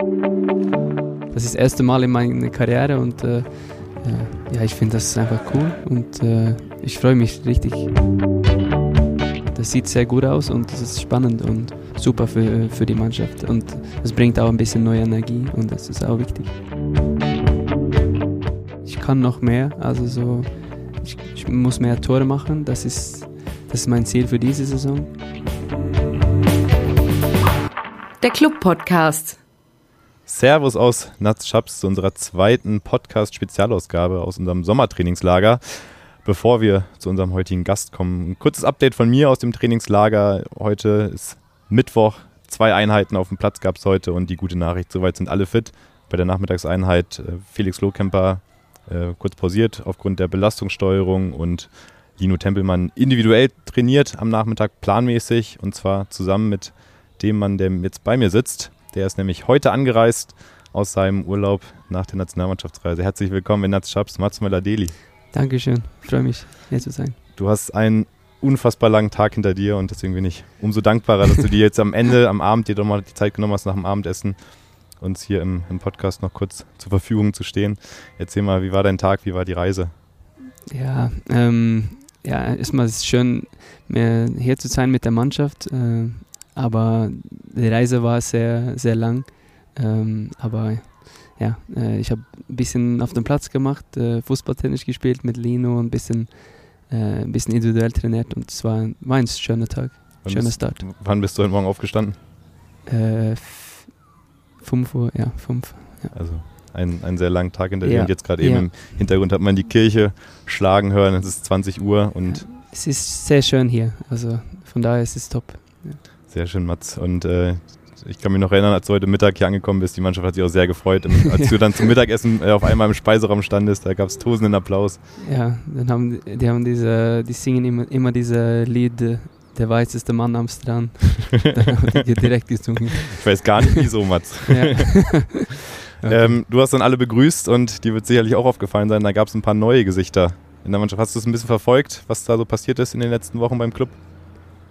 Das ist das erste Mal in meiner Karriere und äh, ja, ich finde das einfach cool und äh, ich freue mich richtig. Das sieht sehr gut aus und es ist spannend und super für, für die Mannschaft und es bringt auch ein bisschen neue Energie und das ist auch wichtig. Ich kann noch mehr, also so, ich, ich muss mehr Tore machen, das ist, das ist mein Ziel für diese Saison. Der Club Podcast. Servus aus Natzschaps zu unserer zweiten Podcast-Spezialausgabe aus unserem Sommertrainingslager. Bevor wir zu unserem heutigen Gast kommen, ein kurzes Update von mir aus dem Trainingslager. Heute ist Mittwoch, zwei Einheiten auf dem Platz gab es heute und die gute Nachricht, soweit sind alle fit. Bei der Nachmittagseinheit äh, Felix Lohkemper äh, kurz pausiert aufgrund der Belastungssteuerung und Lino Tempelmann individuell trainiert am Nachmittag planmäßig und zwar zusammen mit dem Mann, der jetzt bei mir sitzt. Der ist nämlich heute angereist aus seinem Urlaub nach der Nationalmannschaftsreise. Herzlich willkommen in Natzschaps, Mats Meladeli. Dankeschön, freue mich, hier zu sein. Du hast einen unfassbar langen Tag hinter dir und deswegen bin ich umso dankbarer, dass du dir jetzt am Ende, am Abend, dir doch mal die Zeit genommen hast, nach dem Abendessen uns hier im, im Podcast noch kurz zur Verfügung zu stehen. Erzähl mal, wie war dein Tag, wie war die Reise? Ja, ähm, ja, erstmal ist es schön, hier zu sein mit der Mannschaft. Äh, aber die Reise war sehr, sehr lang. Ähm, aber ja, äh, ich habe ein bisschen auf dem Platz gemacht, äh, Fußballtennis gespielt mit Lino, ein bisschen, äh, ein bisschen individuell trainiert und es war, war ein schöner Tag, wann schöner bist, Start. Wann bist du heute Morgen aufgestanden? Äh, 5 Uhr, ja, 5. Ja. Also ein, ein sehr langer Tag hinter dir. Ja. Und jetzt gerade eben ja. im Hintergrund hat man die Kirche schlagen hören. Es ist 20 Uhr und. Es ist sehr schön hier. Also von daher ist es top. Sehr schön, Mats. Und äh, ich kann mich noch erinnern, als du heute Mittag hier angekommen bist, die Mannschaft hat sich auch sehr gefreut. Und als du dann zum Mittagessen äh, auf einmal im Speiseraum standest, da gab es tosenden Applaus. Ja, dann haben die haben diese, die singen immer, immer diese Lied, äh, der weißeste Mann am Strand. dann haben die direkt gesungen. Ich weiß gar nicht, wieso, Mats. Ja. Okay. Ähm, du hast dann alle begrüßt und dir wird sicherlich auch aufgefallen sein, da gab es ein paar neue Gesichter in der Mannschaft. Hast du es ein bisschen verfolgt, was da so passiert ist in den letzten Wochen beim Club?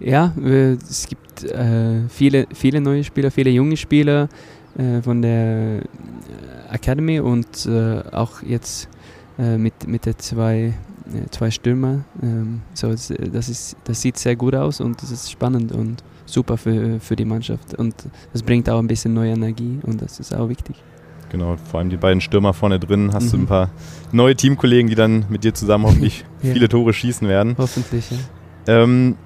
Ja, es gibt äh, viele, viele neue Spieler, viele junge Spieler äh, von der äh, Academy und äh, auch jetzt äh, mit, mit der zwei, äh, zwei Stürmer. Ähm, so, das, ist, das sieht sehr gut aus und das ist spannend und super für, für die Mannschaft. Und das bringt auch ein bisschen neue Energie und das ist auch wichtig. Genau, vor allem die beiden Stürmer vorne drin. Hast mhm. du ein paar neue Teamkollegen, die dann mit dir zusammen hoffentlich ja. viele Tore schießen werden. Hoffentlich, ja. Ähm,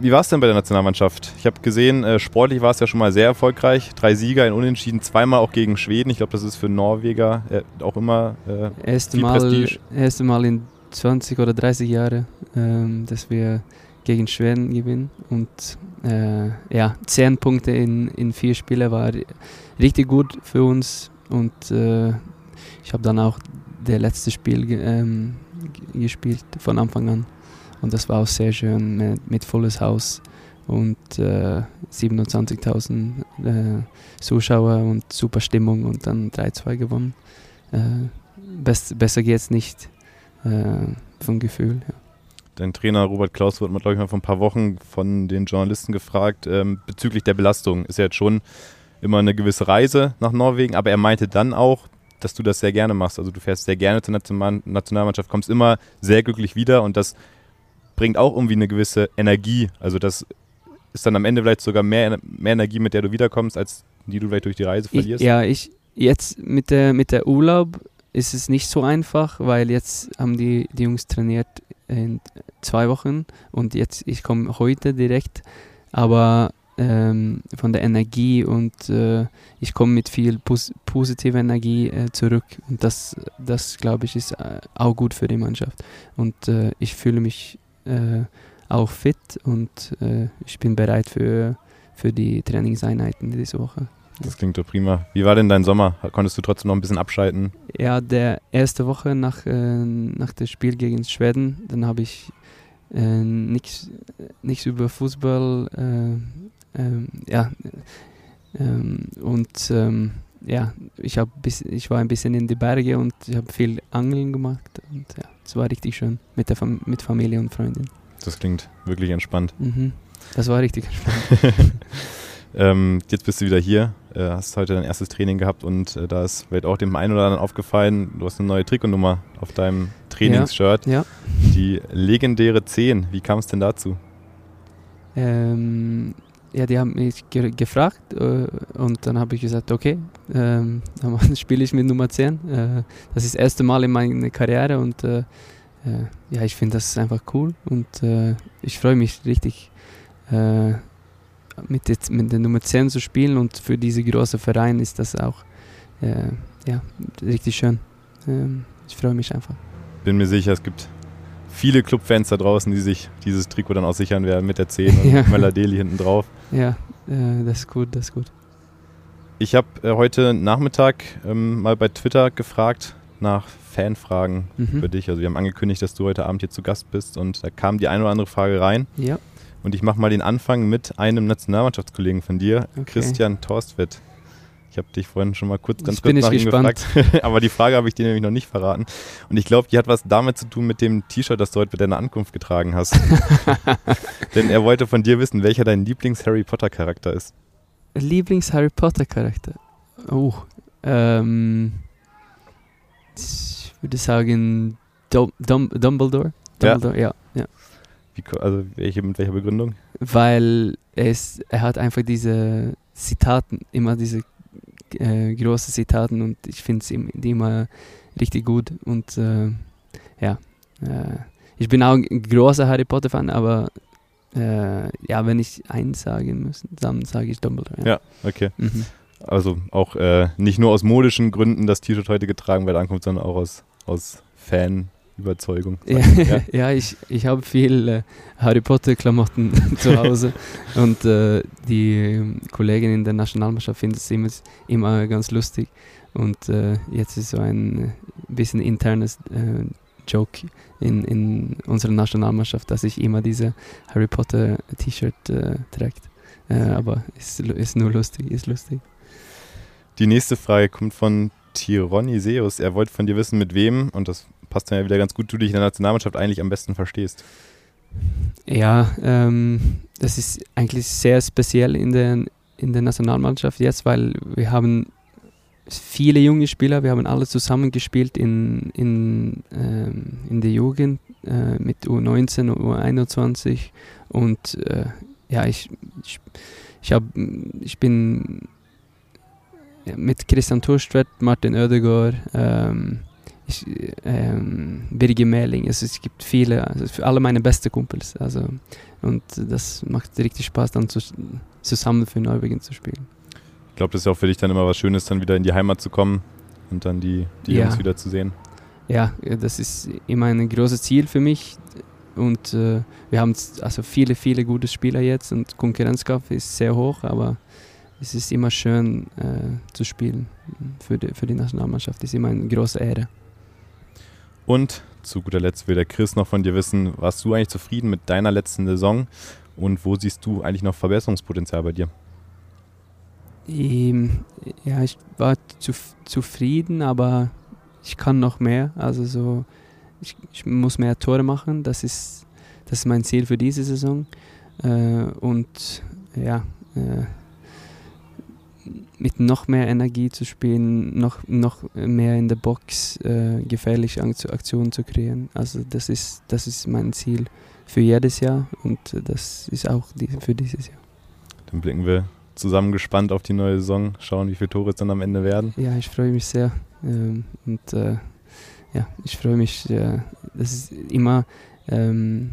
wie war es denn bei der Nationalmannschaft? Ich habe gesehen, äh, sportlich war es ja schon mal sehr erfolgreich. Drei Sieger in Unentschieden, zweimal auch gegen Schweden. Ich glaube, das ist für Norweger äh, auch immer äh, erste Mal, Prestige. Erste Mal in 20 oder 30 Jahren, ähm, dass wir gegen Schweden gewinnen. Und äh, ja, zehn Punkte in, in vier Spielen war richtig gut für uns. Und äh, ich habe dann auch das letzte Spiel ähm, gespielt von Anfang an. Und das war auch sehr schön mit, mit volles Haus und äh, 27.000 äh, Zuschauer und super Stimmung und dann 3-2 gewonnen. Äh, best, besser es nicht äh, vom Gefühl. Ja. Dein Trainer Robert Klaus wurde, glaube ich, mal vor ein paar Wochen von den Journalisten gefragt ähm, bezüglich der Belastung. Ist ja jetzt schon immer eine gewisse Reise nach Norwegen, aber er meinte dann auch, dass du das sehr gerne machst. Also du fährst sehr gerne zur Nationalmannschaft, kommst immer sehr glücklich wieder und das bringt auch irgendwie eine gewisse Energie. Also das ist dann am Ende vielleicht sogar mehr, mehr Energie, mit der du wiederkommst, als die du vielleicht durch die Reise verlierst. Ich, ja, ich jetzt mit der mit der Urlaub ist es nicht so einfach, weil jetzt haben die, die Jungs trainiert in zwei Wochen und jetzt ich komme heute direkt, aber ähm, von der Energie und äh, ich komme mit viel pos positiver Energie äh, zurück und das, das glaube ich ist äh, auch gut für die Mannschaft und äh, ich fühle mich äh, auch fit und äh, ich bin bereit für, für die Trainingseinheiten diese Woche. Das klingt doch prima. Wie war denn dein Sommer? Konntest du trotzdem noch ein bisschen abschalten? Ja, der erste Woche nach, äh, nach dem Spiel gegen Schweden, dann habe ich äh, nichts über Fußball, äh, ähm, ja, ähm, und ähm, ja, ich, bis, ich war ein bisschen in die Berge und ich habe viel Angeln gemacht und ja, es war richtig schön mit, der Fam mit Familie und Freunden. Das klingt wirklich entspannt. Mhm. Das war richtig entspannt. ähm, jetzt bist du wieder hier. äh, hast heute dein erstes Training gehabt und äh, da ist vielleicht auch dem einen oder anderen aufgefallen, du hast eine neue Trikotnummer auf deinem Trainingsshirt. Ja, ja. Die legendäre 10. Wie kam es denn dazu? Ähm, ja, die haben mich ge gefragt äh, und dann habe ich gesagt, okay, ähm, dann spiele ich mit Nummer 10. Äh, das ist das erste Mal in meiner Karriere und äh, äh ja, ich finde das einfach cool und äh, ich freue mich richtig äh, mit, der, mit der Nummer 10 zu spielen und für diese große Verein ist das auch ja, richtig schön. Ähm, ich freue mich einfach. Bin mir sicher, es gibt viele Clubfans da draußen, die sich dieses Trikot dann auch sichern werden mit der 10 und ja. Meladeli hinten drauf. Ja, äh, das ist gut, das ist gut. Ich habe äh, heute Nachmittag ähm, mal bei Twitter gefragt nach Fanfragen mhm. für dich. Also wir haben angekündigt, dass du heute Abend hier zu Gast bist und da kam die eine oder andere Frage rein. Ja. Und ich mache mal den Anfang mit einem Nationalmannschaftskollegen von dir, okay. Christian Torstvedt. Ich habe dich vorhin schon mal kurz ganz kurz nach ihm gefragt, aber die Frage habe ich dir nämlich noch nicht verraten. Und ich glaube, die hat was damit zu tun mit dem T-Shirt, das du heute bei deiner Ankunft getragen hast. Denn er wollte von dir wissen, welcher dein Lieblings-Harry Potter-Charakter ist. Lieblings-Harry Potter-Charakter? Oh, ähm, ich würde sagen Dum Dum Dumbledore. Dumbledore, ja. ja, ja. Wie, also welche, mit welcher Begründung? Weil es, er hat einfach diese Zitaten, immer diese äh, große Zitaten und ich finde die immer richtig gut. Und äh, ja, äh, ich bin auch ein großer Harry Potter-Fan, aber äh, ja, wenn ich eins sagen muss, dann sage ich Dumbledore. Ja, ja okay. Mhm. Also auch äh, nicht nur aus modischen Gründen das T-Shirt heute getragen der Ankunft, sondern auch aus, aus Fan. Überzeugung. Ja, ja, ich, ich habe viel äh, Harry Potter-Klamotten zu Hause und äh, die Kollegen in der Nationalmannschaft finden es immer, immer ganz lustig. Und äh, jetzt ist so ein äh, bisschen internes äh, Joke in, in unserer Nationalmannschaft, dass ich immer diese Harry Potter-T-Shirt äh, trägt. aber es ist, ist nur lustig, ist lustig. Die nächste Frage kommt von Tironiseus. Er wollte von dir wissen, mit wem, und das passt dann ja wieder ganz gut, du dich in der Nationalmannschaft eigentlich am besten verstehst. Ja, ähm, das ist eigentlich sehr speziell in der, in der Nationalmannschaft jetzt, weil wir haben viele junge Spieler, wir haben alle zusammen gespielt in, in, ähm, in der Jugend äh, mit U19 und U21 und äh, ja, ich, ich, ich, hab, ich bin mit Christian Turstvedt, Martin Oedegaard, ähm, ich, ähm, Birgit Mähling. Also es gibt viele, also für alle meine besten Kumpels. Also, und das macht richtig Spaß, dann zu, zusammen für Norwegen zu spielen. Ich glaube, das ist auch für dich dann immer was Schönes, dann wieder in die Heimat zu kommen und dann die, die ja. Jungs wieder zu sehen. Ja, das ist immer ein großes Ziel für mich. Und äh, wir haben also viele, viele gute Spieler jetzt und Konkurrenzkampf ist sehr hoch, aber es ist immer schön äh, zu spielen für die, für die Nationalmannschaft. Das ist immer eine große Ehre. Und zu guter Letzt will der Chris noch von dir wissen, warst du eigentlich zufrieden mit deiner letzten Saison und wo siehst du eigentlich noch Verbesserungspotenzial bei dir? Ähm, ja, ich war zu, zufrieden, aber ich kann noch mehr. Also so, ich, ich, muss mehr Tore machen. Das ist, das ist mein Ziel für diese Saison. Äh, und ja, äh, mit noch mehr Energie zu spielen, noch, noch mehr in der Box äh, gefährliche Aktionen zu kreieren. Also das ist, das ist mein Ziel für jedes Jahr und das ist auch die, für dieses Jahr. Dann blicken wir zusammen gespannt auf die neue Saison, schauen, wie viele Tore es dann am Ende werden. Ja, ich freue mich sehr ähm, und äh, ja, ich freue mich, äh, das ist immer ähm,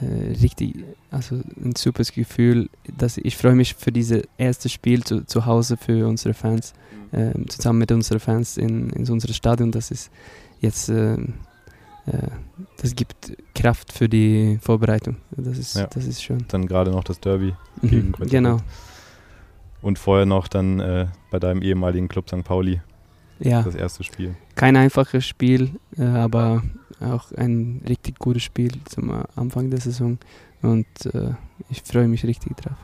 äh, richtig, also ein super Gefühl. Dass ich freue mich für dieses erste Spiel zu, zu Hause für unsere Fans, äh, zusammen mit unseren Fans in, in unserem Stadion. Das ist jetzt, äh, äh, das gibt Kraft für die Vorbereitung. Das ist, ja. das ist schön. Dann gerade noch das Derby mhm, gegen Genau. Und vorher noch dann äh, bei deinem ehemaligen Club St. Pauli. Ja. Das erste Spiel. Kein einfaches Spiel, äh, aber auch ein richtig gutes Spiel zum Anfang der Saison und äh, ich freue mich richtig drauf.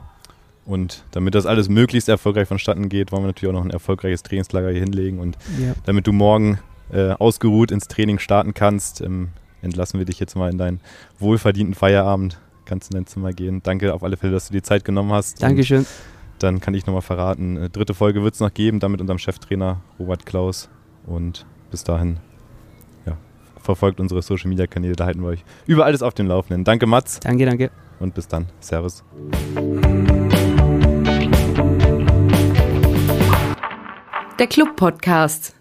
Und damit das alles möglichst erfolgreich vonstatten geht, wollen wir natürlich auch noch ein erfolgreiches Trainingslager hier hinlegen. Und ja. damit du morgen äh, ausgeruht ins Training starten kannst, ähm, entlassen wir dich jetzt mal in deinen wohlverdienten Feierabend. Kannst in dein Zimmer gehen. Danke auf alle Fälle, dass du dir Zeit genommen hast. Dankeschön. dann kann ich nochmal verraten, äh, dritte Folge wird es noch geben, dann mit unserem Cheftrainer Robert Klaus. Und bis dahin, verfolgt unsere Social Media Kanäle, da halten wir euch über alles auf dem Laufenden. Danke, Mats. Danke, danke. Und bis dann. Servus. Der Club Podcast.